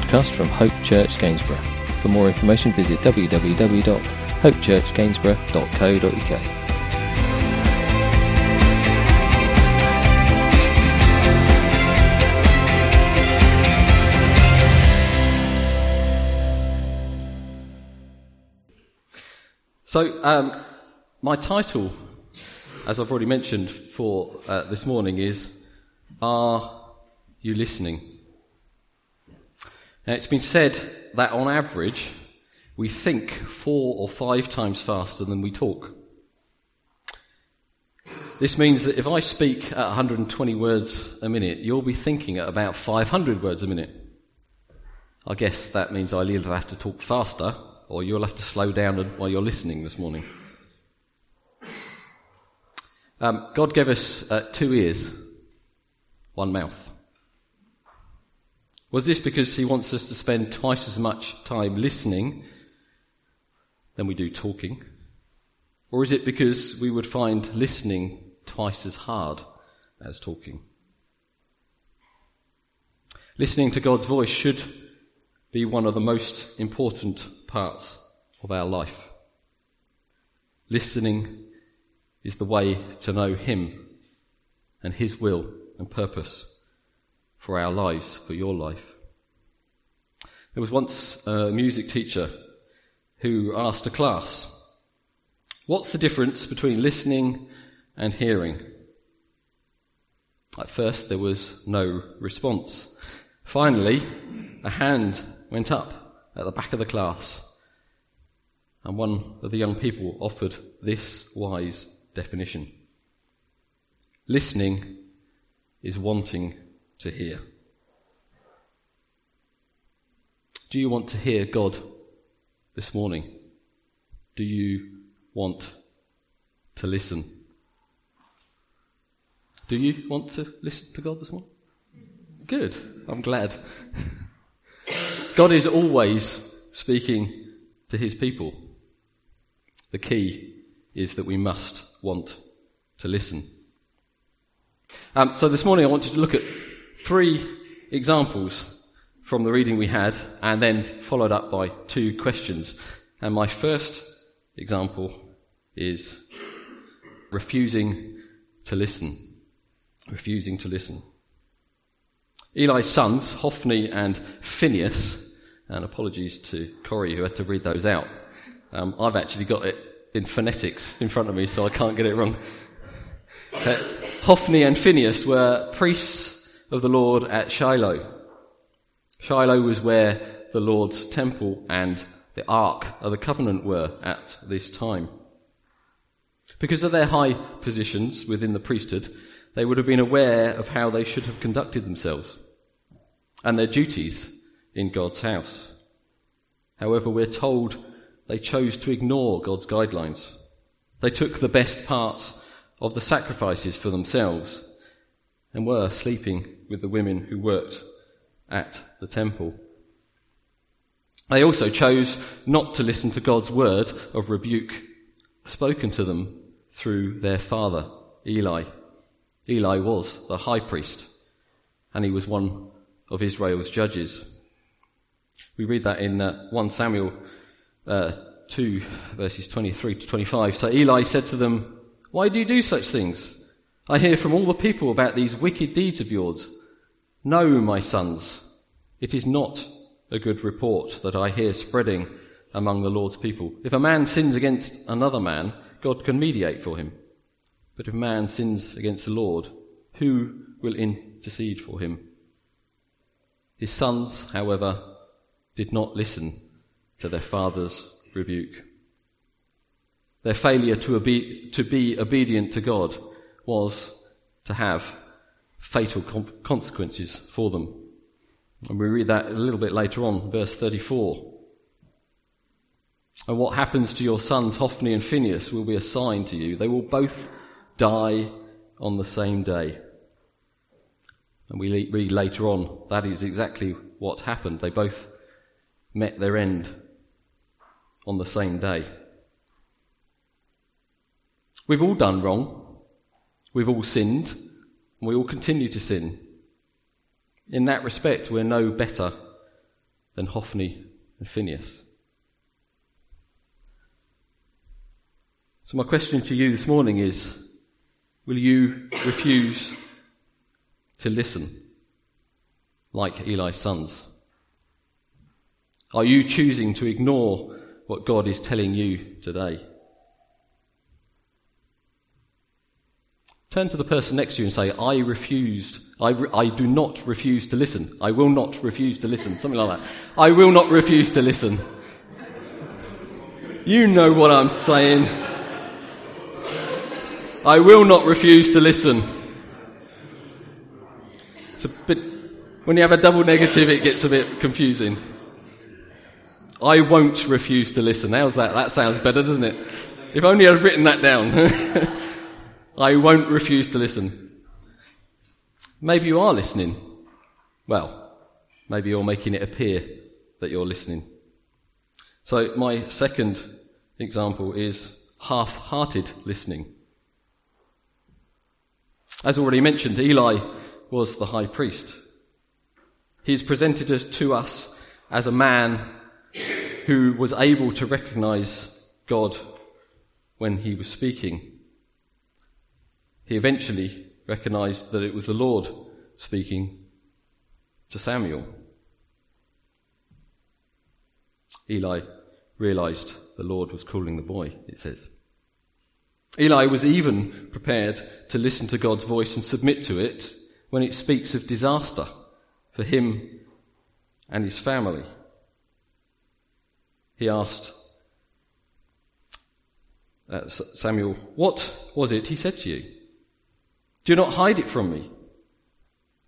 Podcast from Hope Church Gainsborough. For more information, visit www.hopechurchgainsborough.co.uk. So, um, my title, as I've already mentioned for uh, this morning, is Are You Listening? Now, it's been said that on average, we think four or five times faster than we talk. This means that if I speak at 120 words a minute, you'll be thinking at about 500 words a minute. I guess that means I'll either have to talk faster or you'll have to slow down while you're listening this morning. Um, God gave us uh, two ears, one mouth. Was this because He wants us to spend twice as much time listening than we do talking? Or is it because we would find listening twice as hard as talking? Listening to God's voice should be one of the most important parts of our life. Listening is the way to know Him and His will and purpose for our lives, for your life. There was once a music teacher who asked a class, What's the difference between listening and hearing? At first, there was no response. Finally, a hand went up at the back of the class. And one of the young people offered this wise definition Listening is wanting to hear. Do you want to hear God this morning? Do you want to listen? Do you want to listen to God this morning? Good. I'm glad. God is always speaking to his people. The key is that we must want to listen. Um, so this morning I wanted to look at three examples from the reading we had and then followed up by two questions. And my first example is refusing to listen. Refusing to listen. Eli's sons, Hophni and Phinehas, and apologies to Corey who had to read those out. Um, I've actually got it in phonetics in front of me, so I can't get it wrong. Hophni and Phinehas were priests of the Lord at Shiloh. Shiloh was where the Lord's temple and the Ark of the Covenant were at this time. Because of their high positions within the priesthood, they would have been aware of how they should have conducted themselves and their duties in God's house. However, we're told they chose to ignore God's guidelines. They took the best parts of the sacrifices for themselves and were sleeping with the women who worked at the temple. They also chose not to listen to God's word of rebuke spoken to them through their father, Eli. Eli was the high priest, and he was one of Israel's judges. We read that in uh, 1 Samuel uh, 2, verses 23 to 25. So Eli said to them, Why do you do such things? I hear from all the people about these wicked deeds of yours. No, my sons, it is not a good report that I hear spreading among the Lord's people. If a man sins against another man, God can mediate for him. But if a man sins against the Lord, who will intercede for him? His sons, however, did not listen to their father's rebuke. Their failure to, obe- to be obedient to God was to have fatal consequences for them. And we read that a little bit later on, verse 34. And what happens to your sons, Hophni and Phinehas, will be a sign to you. They will both die on the same day. And we read later on, that is exactly what happened. They both met their end on the same day. We've all done wrong. We've all sinned. And we all continue to sin. In that respect, we're no better than Hophni and Phinehas. So, my question to you this morning is Will you refuse to listen like Eli's sons? Are you choosing to ignore what God is telling you today? Turn to the person next to you and say, I refused, I, re- I do not refuse to listen. I will not refuse to listen. Something like that. I will not refuse to listen. You know what I'm saying. I will not refuse to listen. It's a bit, when you have a double negative, it gets a bit confusing. I won't refuse to listen. How's that? That sounds better, doesn't it? If only I'd written that down. I won't refuse to listen. Maybe you are listening. Well, maybe you're making it appear that you're listening. So, my second example is half hearted listening. As already mentioned, Eli was the high priest. He is presented to us as a man who was able to recognize God when he was speaking. He eventually recognized that it was the Lord speaking to Samuel. Eli realized the Lord was calling the boy, it says. Eli was even prepared to listen to God's voice and submit to it when it speaks of disaster for him and his family. He asked uh, Samuel, What was it he said to you? Do not hide it from me.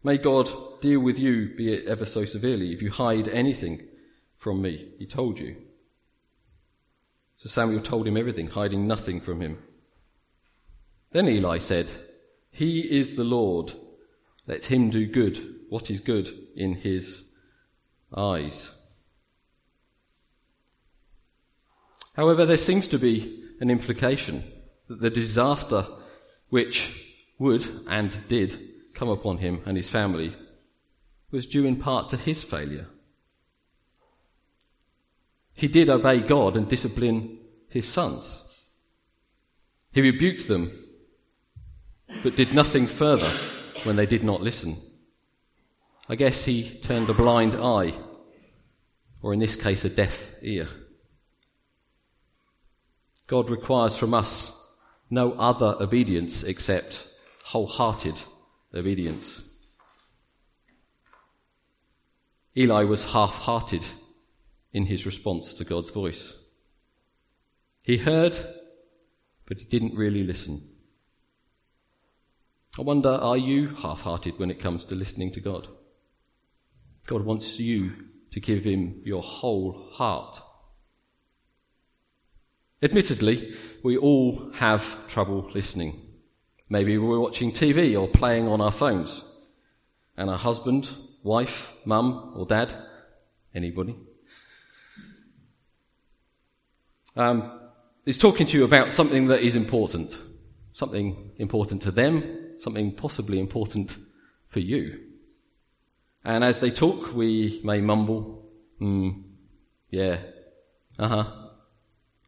May God deal with you, be it ever so severely, if you hide anything from me, he told you. So Samuel told him everything, hiding nothing from him. Then Eli said, He is the Lord. Let him do good, what is good in his eyes. However, there seems to be an implication that the disaster which would and did come upon him and his family was due in part to his failure. He did obey God and discipline his sons. He rebuked them, but did nothing further when they did not listen. I guess he turned a blind eye, or in this case, a deaf ear. God requires from us no other obedience except wholehearted obedience. Eli was half hearted in his response to God's voice. He heard, but he didn't really listen. I wonder, are you half hearted when it comes to listening to God? God wants you to give him your whole heart. Admittedly, we all have trouble listening. Maybe we're watching TV or playing on our phones, and our husband, wife, mum, or dad, anybody, um, is talking to you about something that is important, something important to them, something possibly important for you. And as they talk, we may mumble, hmm, yeah, uh huh.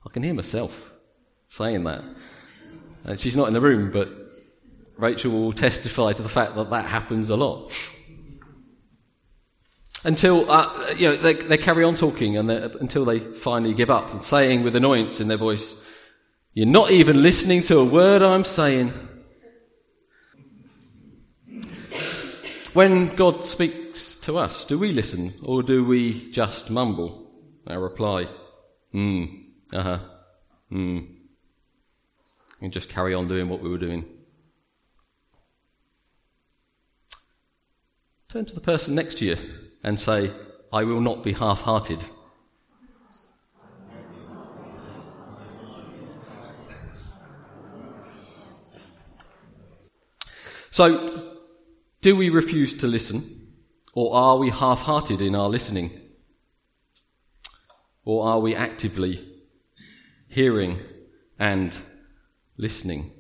I can hear myself saying that. And she's not in the room, but Rachel will testify to the fact that that happens a lot. Until uh, you know they, they, carry on talking and until they finally give up and saying with annoyance in their voice, "You're not even listening to a word I'm saying." When God speaks to us, do we listen or do we just mumble our reply? Hmm. Uh huh. Hmm. And just carry on doing what we were doing. Turn to the person next to you and say, I will not be half hearted. So, do we refuse to listen, or are we half hearted in our listening? Or are we actively hearing and listening?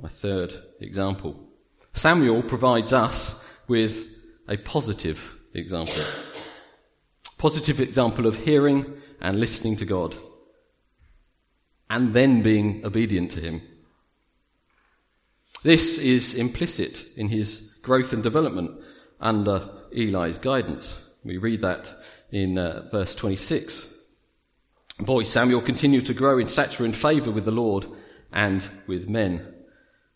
My third example. Samuel provides us with a positive example. Positive example of hearing and listening to God and then being obedient to Him. This is implicit in his growth and development under Eli's guidance. We read that in uh, verse 26. Boy Samuel continued to grow in stature and favour with the Lord and with men.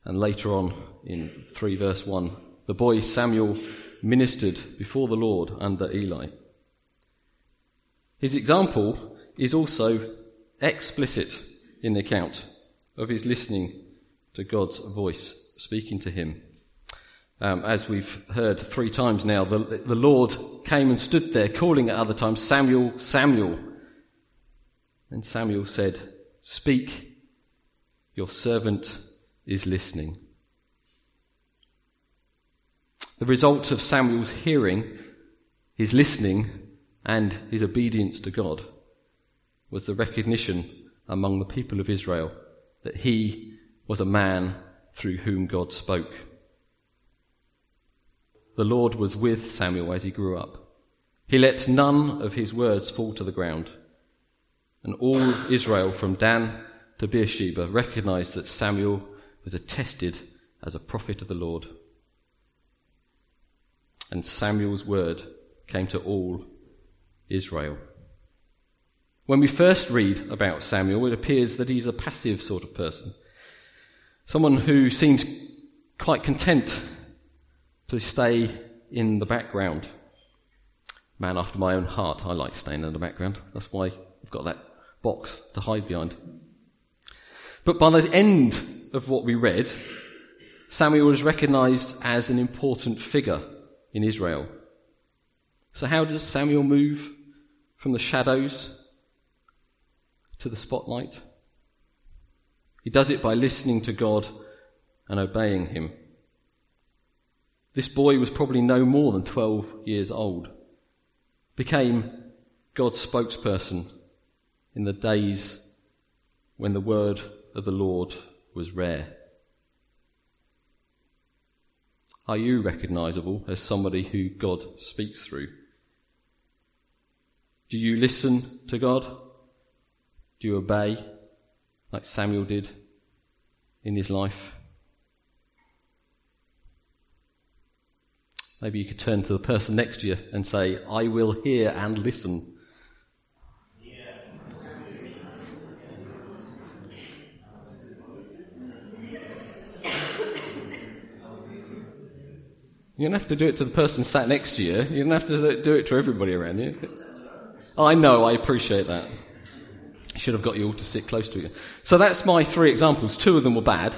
And later on in 3 verse 1, the boy Samuel ministered before the Lord under Eli. His example is also explicit in the account of his listening to God's voice speaking to him. Um, as we've heard three times now, the, the Lord came and stood there, calling at other times, Samuel, Samuel. And Samuel said, Speak, your servant is listening. The result of Samuel's hearing, his listening, and his obedience to God was the recognition among the people of Israel that he was a man through whom God spoke. The Lord was with Samuel as he grew up. He let none of his words fall to the ground. And all Israel from Dan to Beersheba recognized that Samuel was attested as a prophet of the Lord. And Samuel's word came to all Israel. When we first read about Samuel, it appears that he's a passive sort of person. Someone who seems quite content to stay in the background. Man after my own heart. I like staying in the background. That's why I've got that box to hide behind. But by the end of what we read, Samuel was recognized as an important figure in Israel. So, how does Samuel move from the shadows to the spotlight? He does it by listening to God and obeying Him. This boy was probably no more than 12 years old, became God's spokesperson in the days when the word of the Lord was rare. Are you recognizable as somebody who God speaks through? Do you listen to God? Do you obey? like Samuel did in his life. Maybe you could turn to the person next to you and say, I will hear and listen. You don't have to do it to the person sat next to you. You don't have to do it to everybody around you. Oh, I know, I appreciate that. Should have got you all to sit close to you. So that's my three examples. Two of them were bad.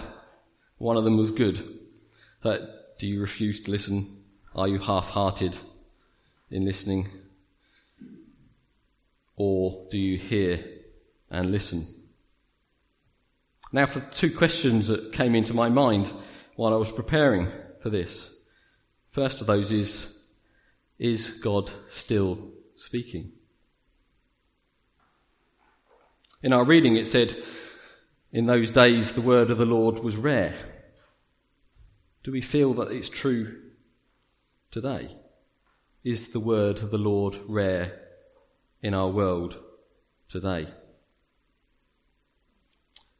One of them was good. But do you refuse to listen? Are you half-hearted in listening? Or do you hear and listen? Now for two questions that came into my mind while I was preparing for this. First of those is, is God still speaking? In our reading, it said, In those days the word of the Lord was rare. Do we feel that it's true today? Is the word of the Lord rare in our world today?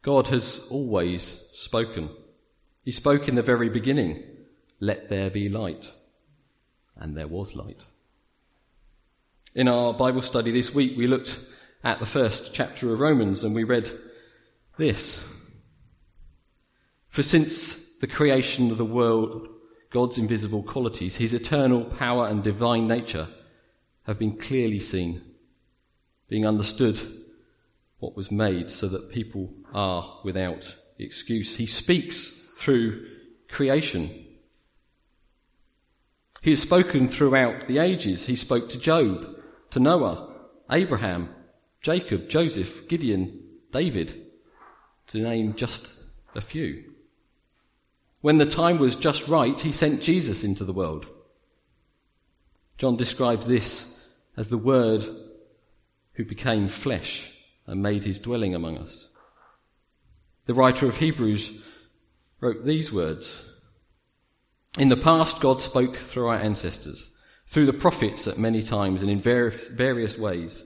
God has always spoken. He spoke in the very beginning, let there be light. And there was light. In our Bible study this week, we looked at the first chapter of Romans and we read this. For since the creation of the world, God's invisible qualities, his eternal power and divine nature have been clearly seen, being understood what was made so that people are without excuse. He speaks through creation. He has spoken throughout the ages. He spoke to Job, to Noah, Abraham, Jacob, Joseph, Gideon, David, to name just a few. When the time was just right, he sent Jesus into the world. John describes this as the Word who became flesh and made his dwelling among us. The writer of Hebrews wrote these words In the past, God spoke through our ancestors through the prophets at many times and in various, various ways.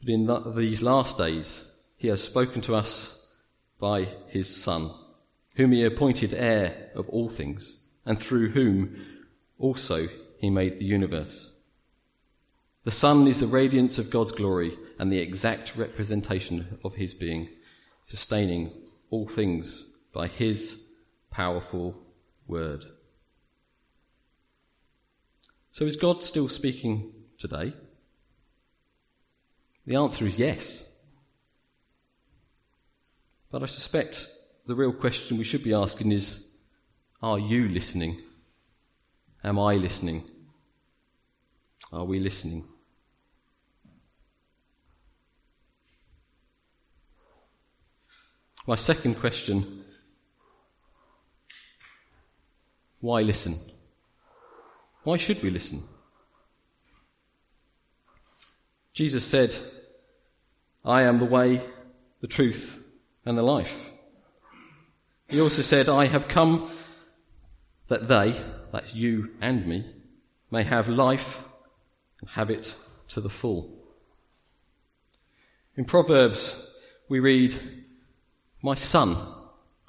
But in the, these last days, he has spoken to us by his Son, whom he appointed heir of all things, and through whom also he made the universe. The Son is the radiance of God's glory and the exact representation of his being, sustaining all things by his powerful word. So is God still speaking today? The answer is yes. But I suspect the real question we should be asking is Are you listening? Am I listening? Are we listening? My second question why listen? Why should we listen? Jesus said, I am the way, the truth, and the life. He also said, I have come that they, that's you and me, may have life and have it to the full. In Proverbs, we read, My son,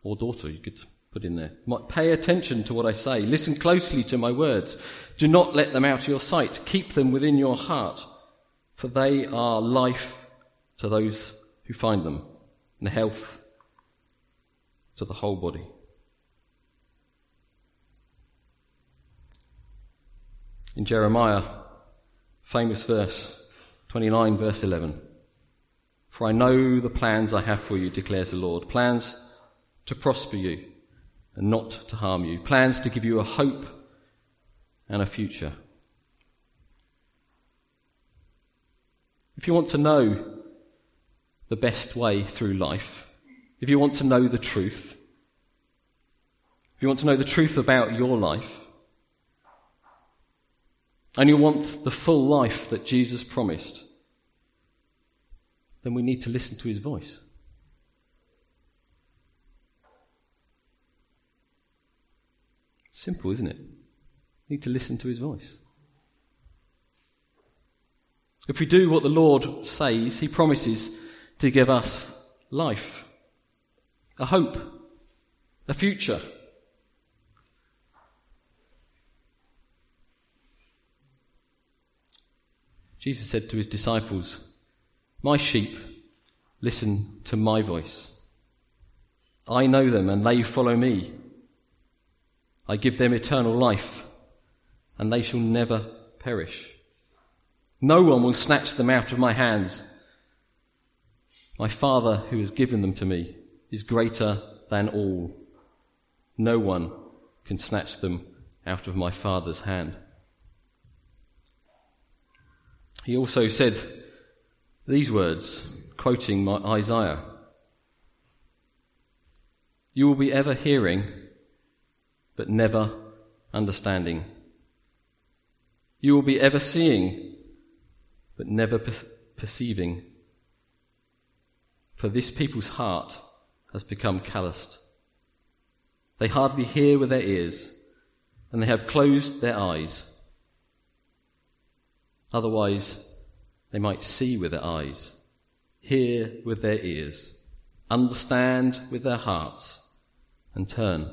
or daughter, you could put in there, pay attention to what I say. Listen closely to my words. Do not let them out of your sight. Keep them within your heart, for they are life to those who find them, and health to the whole body. In Jeremiah, famous verse 29, verse 11. For I know the plans I have for you, declares the Lord plans to prosper you and not to harm you, plans to give you a hope and a future. If you want to know the best way through life, if you want to know the truth, if you want to know the truth about your life, and you want the full life that Jesus promised, then we need to listen to his voice. Simple, isn't it? We need to listen to his voice. If we do what the Lord says, he promises to give us life, a hope, a future. Jesus said to his disciples, My sheep listen to my voice. I know them and they follow me. I give them eternal life and they shall never perish. No one will snatch them out of my hands. My Father, who has given them to me, is greater than all. No one can snatch them out of my Father's hand. He also said these words, quoting Isaiah You will be ever hearing, but never understanding. You will be ever seeing, but never per- perceiving. For this people's heart has become calloused. They hardly hear with their ears, and they have closed their eyes. Otherwise, they might see with their eyes, hear with their ears, understand with their hearts, and turn,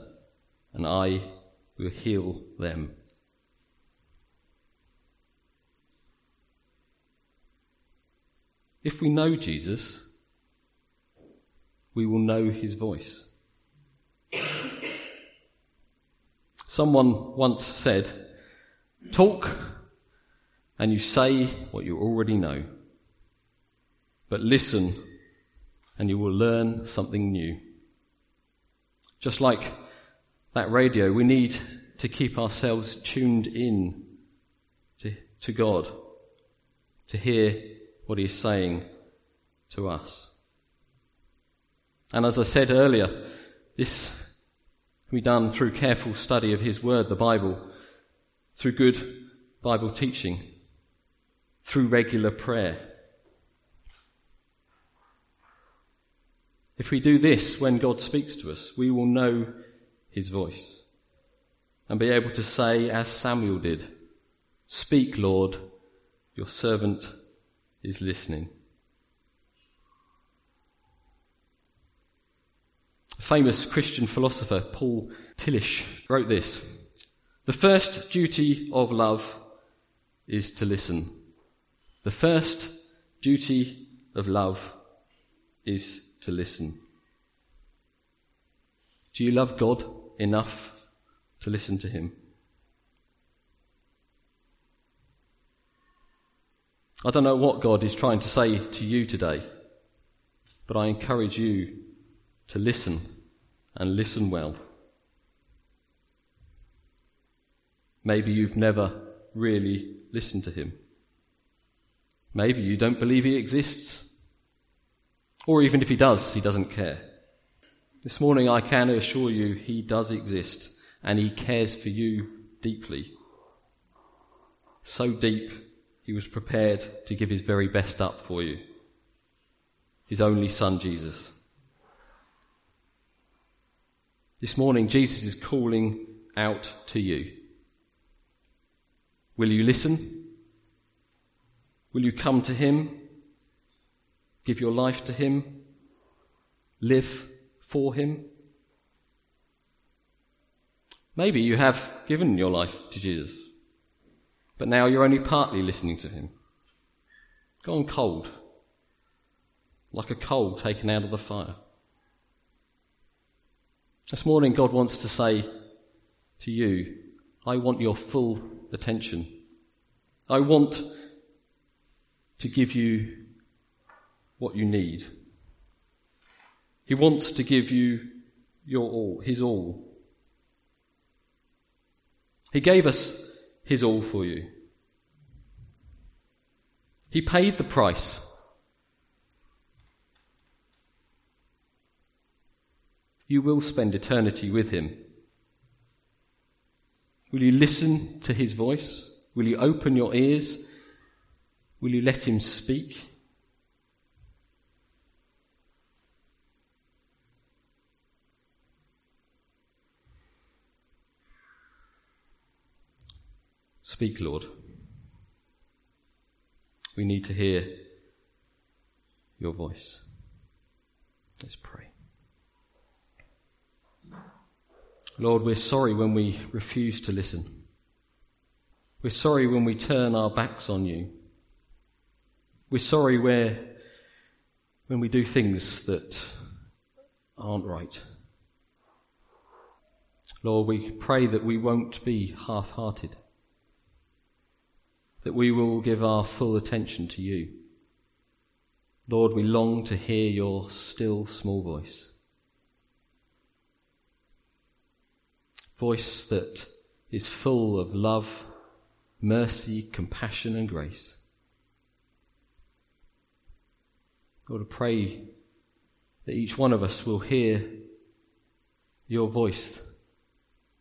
and I will heal them. If we know Jesus, we will know his voice. Someone once said, Talk and you say what you already know. But listen, and you will learn something new. Just like that radio, we need to keep ourselves tuned in to, to God, to hear what He's saying to us. And as I said earlier, this can be done through careful study of His Word, the Bible, through good Bible teaching, through regular prayer. If we do this when God speaks to us, we will know his voice and be able to say, as Samuel did, Speak, Lord, your servant is listening. Famous Christian philosopher Paul Tillich wrote this The first duty of love is to listen. The first duty of love is to listen. Do you love God enough to listen to Him? I don't know what God is trying to say to you today, but I encourage you to listen and listen well. Maybe you've never really listened to Him. Maybe you don't believe He exists. Or even if He does, He doesn't care. This morning I can assure you He does exist and He cares for you deeply. So deep he was prepared to give his very best up for you. His only son, Jesus. This morning, Jesus is calling out to you. Will you listen? Will you come to him? Give your life to him? Live for him? Maybe you have given your life to Jesus but now you're only partly listening to him. Gone cold, like a coal taken out of the fire. This morning, God wants to say to you, I want your full attention. I want to give you what you need. He wants to give you your all, his all. He gave us his all for you. He paid the price. You will spend eternity with him. Will you listen to his voice? Will you open your ears? Will you let him speak? Speak, Lord. We need to hear your voice. Let's pray. Lord, we're sorry when we refuse to listen. We're sorry when we turn our backs on you. We're sorry where, when we do things that aren't right. Lord, we pray that we won't be half hearted that we will give our full attention to you. Lord, we long to hear your still small voice. Voice that is full of love, mercy, compassion, and grace. Lord, I pray that each one of us will hear your voice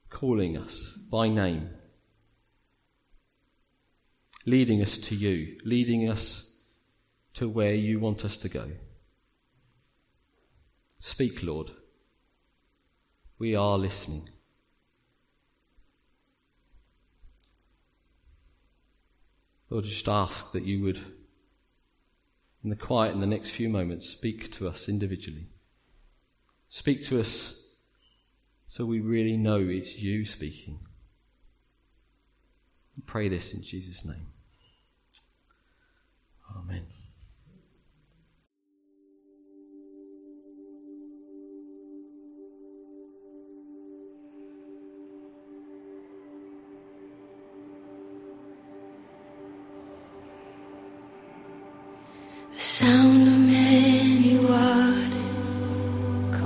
calling us by name leading us to you, leading us to where you want us to go. Speak, Lord. We are listening. Lord, just ask that you would, in the quiet in the next few moments, speak to us individually. Speak to us so we really know it's you speaking. Pray this in Jesus' name. Amen. The sound of many waters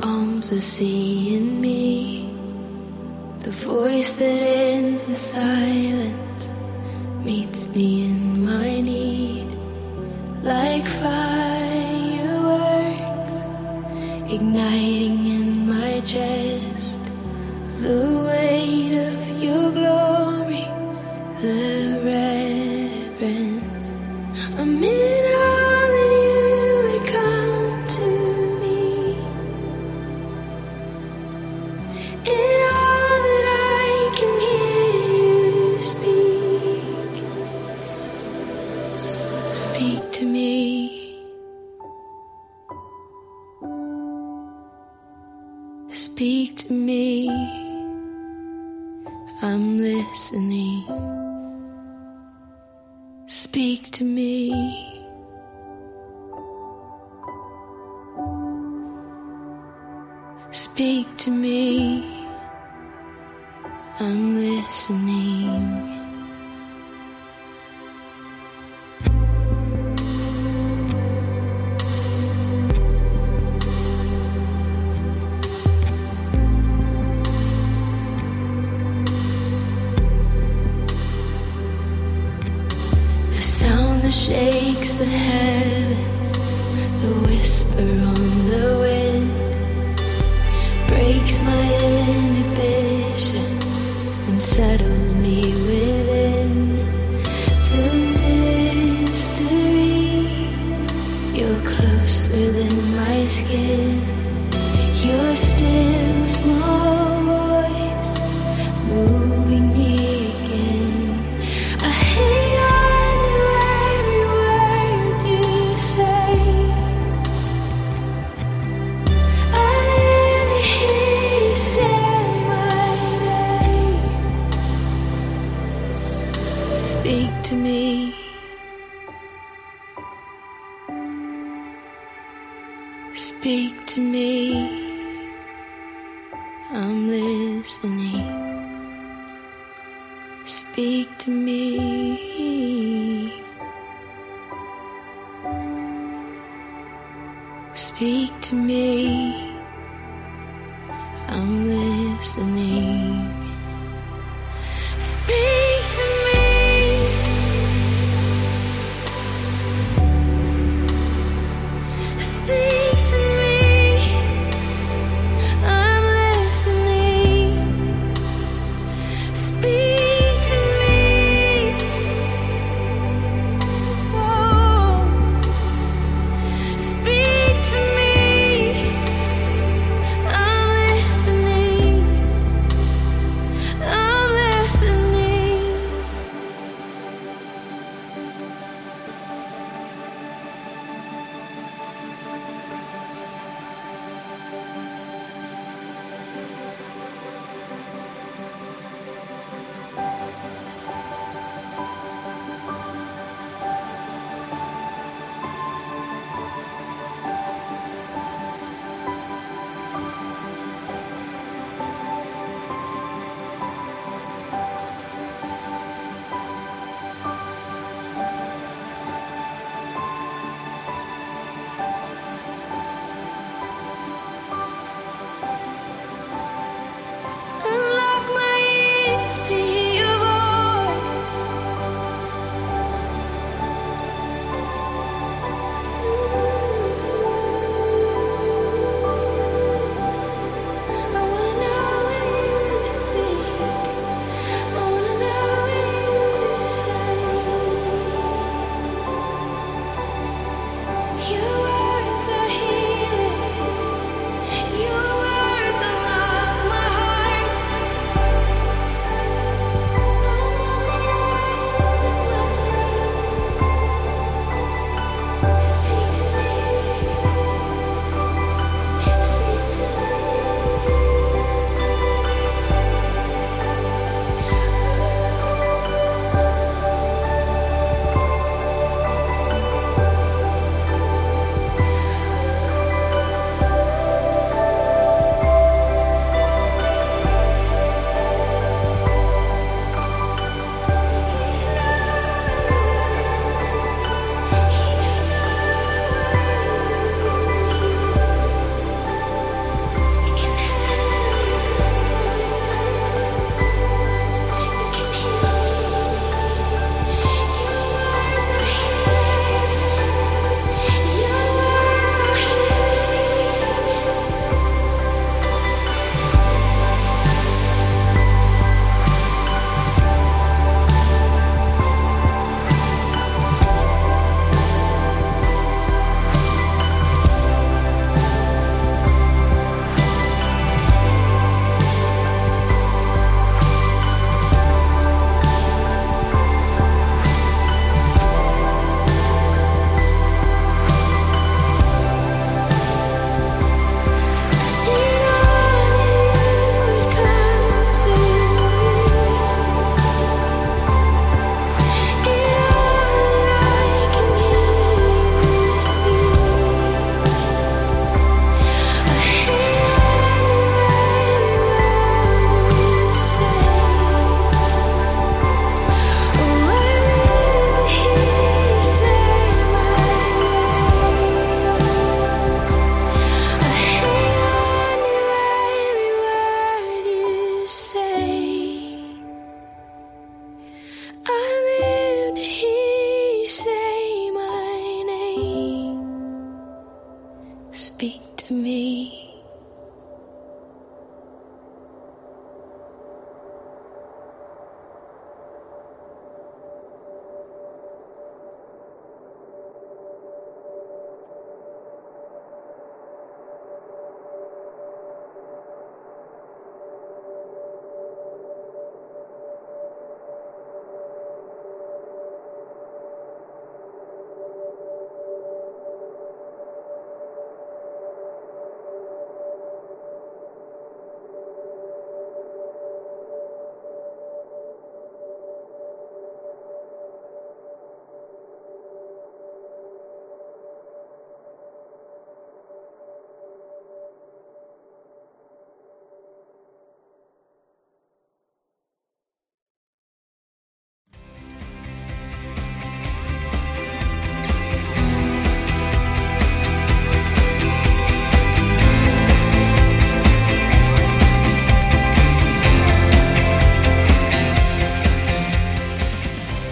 calms the sea in me. The voice that ends the silence I'm listening. Speak to me. Speak to me. I'm listening.